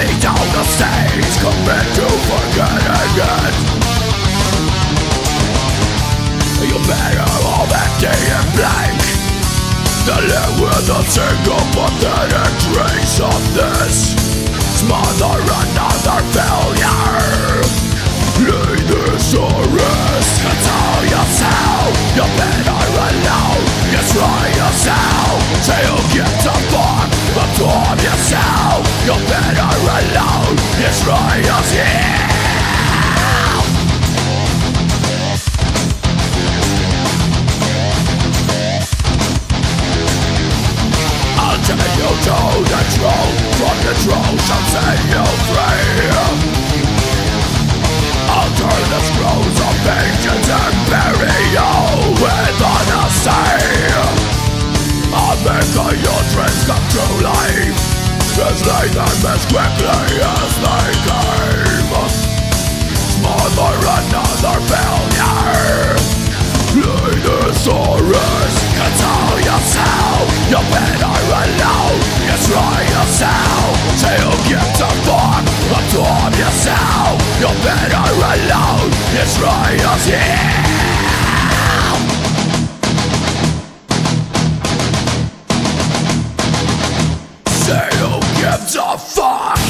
rolling down the stairs commit to forgetting it You're all off acting in blank. Than live with a single pathetic trace of this. Smother another failure. Lay this to rest Tell yourself you're better alone Destroy yourself till you get to fuck Absorb yourself. You're better alone Destroy Continue to the truth From the truth set you free the of vengeance and bury you within a sea I'll make all your dreams come true life Translate them as quickly as they came. Smother another failure. Lead this or risk Console yourself You're better alone. Destroy yourself Say you give the fuck Absorb yourself. You're better alone. Destroy yourself fuck